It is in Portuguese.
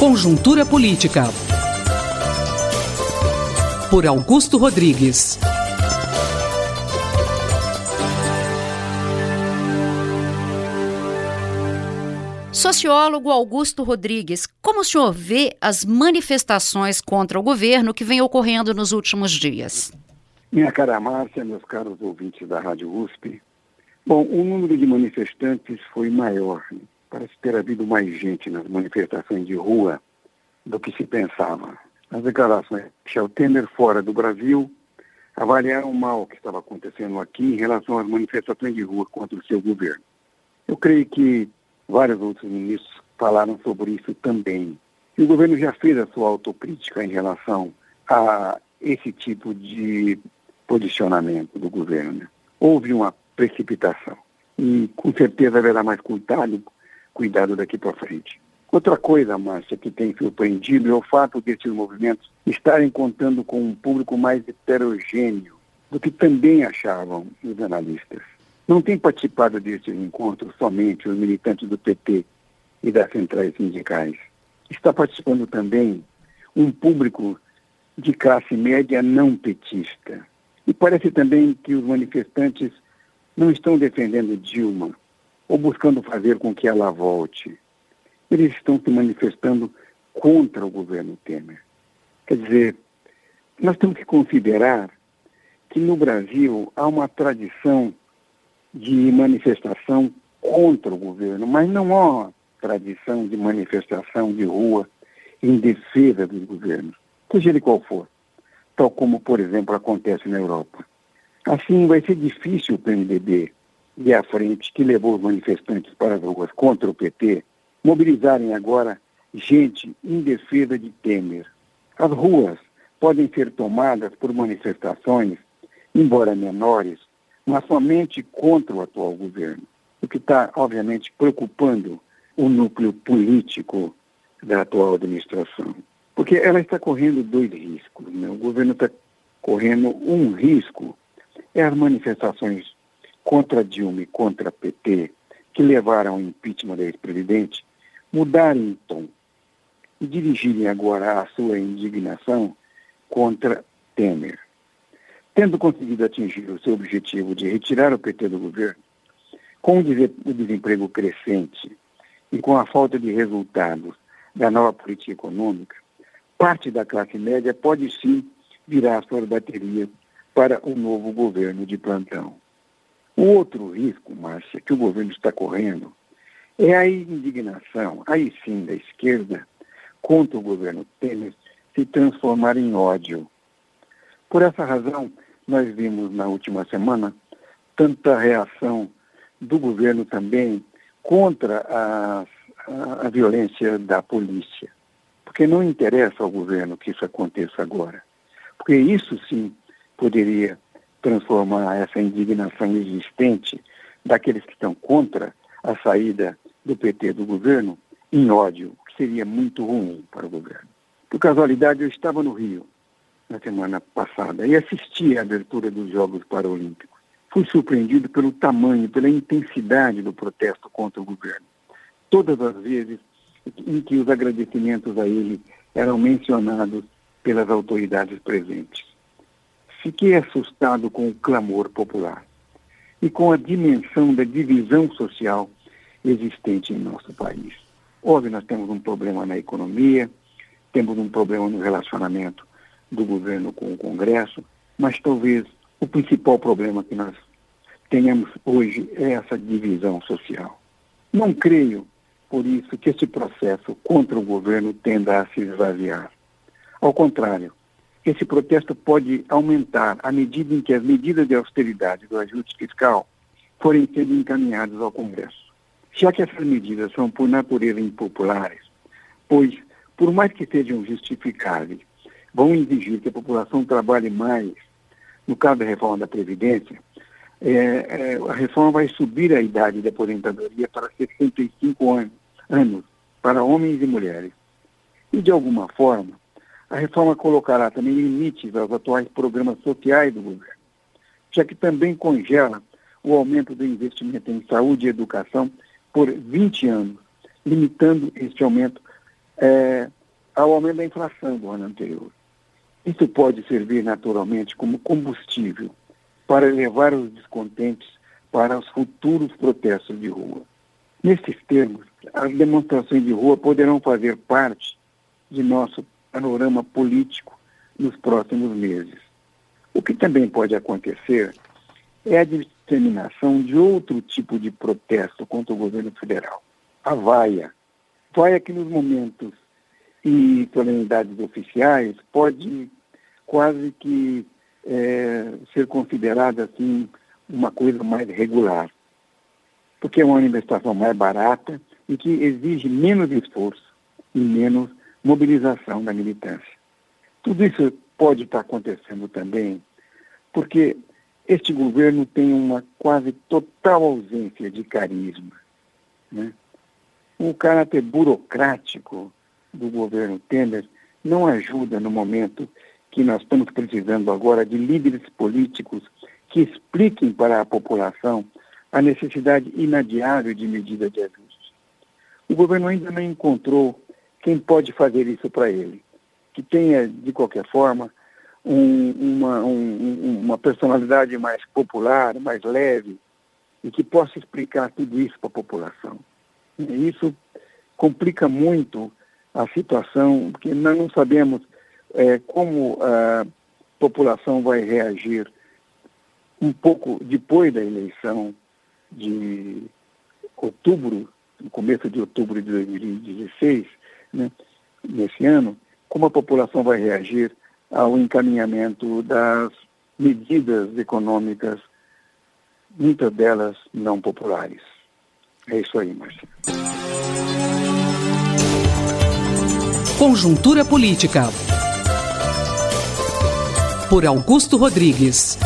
Conjuntura Política. Por Augusto Rodrigues. Sociólogo Augusto Rodrigues, como o senhor vê as manifestações contra o governo que vem ocorrendo nos últimos dias? Minha cara Márcia, meus caros ouvintes da Rádio USP. Bom, o número de manifestantes foi maior. Parece ter havido mais gente nas manifestações de rua do que se pensava. As declarações de Michel Temer fora do Brasil avaliaram o mal que estava acontecendo aqui em relação às manifestações de rua contra o seu governo. Eu creio que vários outros ministros falaram sobre isso também. E o governo já fez a sua autocrítica em relação a esse tipo de posicionamento do governo. Né? Houve uma precipitação e com certeza haverá mais cuidado cuidado daqui para frente. Outra coisa, Márcia, que tem surpreendido é o fato desses movimentos estarem contando com um público mais heterogêneo do que também achavam os analistas. Não tem participado desses encontros somente os militantes do PT e das centrais sindicais. Está participando também um público de classe média não petista. E parece também que os manifestantes não estão defendendo Dilma, ou buscando fazer com que ela volte. Eles estão se manifestando contra o governo Temer. Quer dizer, nós temos que considerar que no Brasil há uma tradição de manifestação contra o governo, mas não há uma tradição de manifestação de rua em defesa dos governos, seja ele qual for, tal como, por exemplo, acontece na Europa. Assim, vai ser difícil o PMDB e a frente que levou os manifestantes para as ruas contra o PT mobilizarem agora gente em defesa de Temer. As ruas podem ser tomadas por manifestações, embora menores, mas somente contra o atual governo, o que está, obviamente, preocupando o núcleo político da atual administração. Porque ela está correndo dois riscos. Né? O governo está correndo um risco, é as manifestações contra Dilma e contra PT, que levaram ao impeachment da ex-presidente, mudarem o tom e dirigirem agora a sua indignação contra Temer. Tendo conseguido atingir o seu objetivo de retirar o PT do governo, com o desemprego crescente e com a falta de resultados da nova política econômica, parte da classe média pode sim virar suas baterias para o novo governo de plantão. O outro risco, Márcia, que o governo está correndo é a indignação, aí sim, da esquerda contra o governo Temer se transformar em ódio. Por essa razão, nós vimos na última semana tanta reação do governo também contra a, a, a violência da polícia. Porque não interessa ao governo que isso aconteça agora. Porque isso sim poderia transformar essa indignação existente daqueles que estão contra a saída do PT do governo em ódio, que seria muito ruim para o governo. Por casualidade, eu estava no Rio na semana passada e assisti à abertura dos Jogos Paralímpicos. Fui surpreendido pelo tamanho, pela intensidade do protesto contra o governo. Todas as vezes em que os agradecimentos a ele eram mencionados pelas autoridades presentes. Fiquei assustado com o clamor popular e com a dimensão da divisão social existente em nosso país. Óbvio, nós temos um problema na economia, temos um problema no relacionamento do governo com o Congresso, mas talvez o principal problema que nós tenhamos hoje é essa divisão social. Não creio, por isso, que esse processo contra o governo tenda a se esvaziar. Ao contrário, esse protesto pode aumentar à medida em que as medidas de austeridade do ajuste fiscal forem sendo encaminhadas ao Congresso. Já que essas medidas são, por natureza, impopulares, pois, por mais que sejam justificáveis, vão exigir que a população trabalhe mais, no caso da reforma da Previdência, é, é, a reforma vai subir a idade de aposentadoria para 65 anos, anos para homens e mulheres. E, de alguma forma, a reforma colocará também limites aos atuais programas sociais do governo, já que também congela o aumento do investimento em saúde e educação por 20 anos, limitando este aumento é, ao aumento da inflação do ano anterior. Isso pode servir naturalmente como combustível para levar os descontentes para os futuros protestos de rua. Nesses termos, as demonstrações de rua poderão fazer parte de nosso panorama político nos próximos meses. O que também pode acontecer é a disseminação de outro tipo de protesto contra o governo federal, a vaia. Vaia que nos momentos e solenidades oficiais pode quase que é, ser considerada assim uma coisa mais regular, porque é uma manifestação mais barata e que exige menos esforço e menos mobilização da militância. Tudo isso pode estar acontecendo também porque este governo tem uma quase total ausência de carisma. Né? O caráter burocrático do governo Temer não ajuda no momento que nós estamos precisando agora de líderes políticos que expliquem para a população a necessidade inadiável de medida de ajuste. O governo ainda não encontrou quem pode fazer isso para ele, que tenha, de qualquer forma, um, uma, um, uma personalidade mais popular, mais leve, e que possa explicar tudo isso para a população. E isso complica muito a situação, porque nós não sabemos é, como a população vai reagir um pouco depois da eleição de outubro, no começo de outubro de 2016, né, nesse ano, como a população vai reagir ao encaminhamento das medidas econômicas, muitas delas não populares. É isso aí, Marcia. Conjuntura Política. Por Augusto Rodrigues.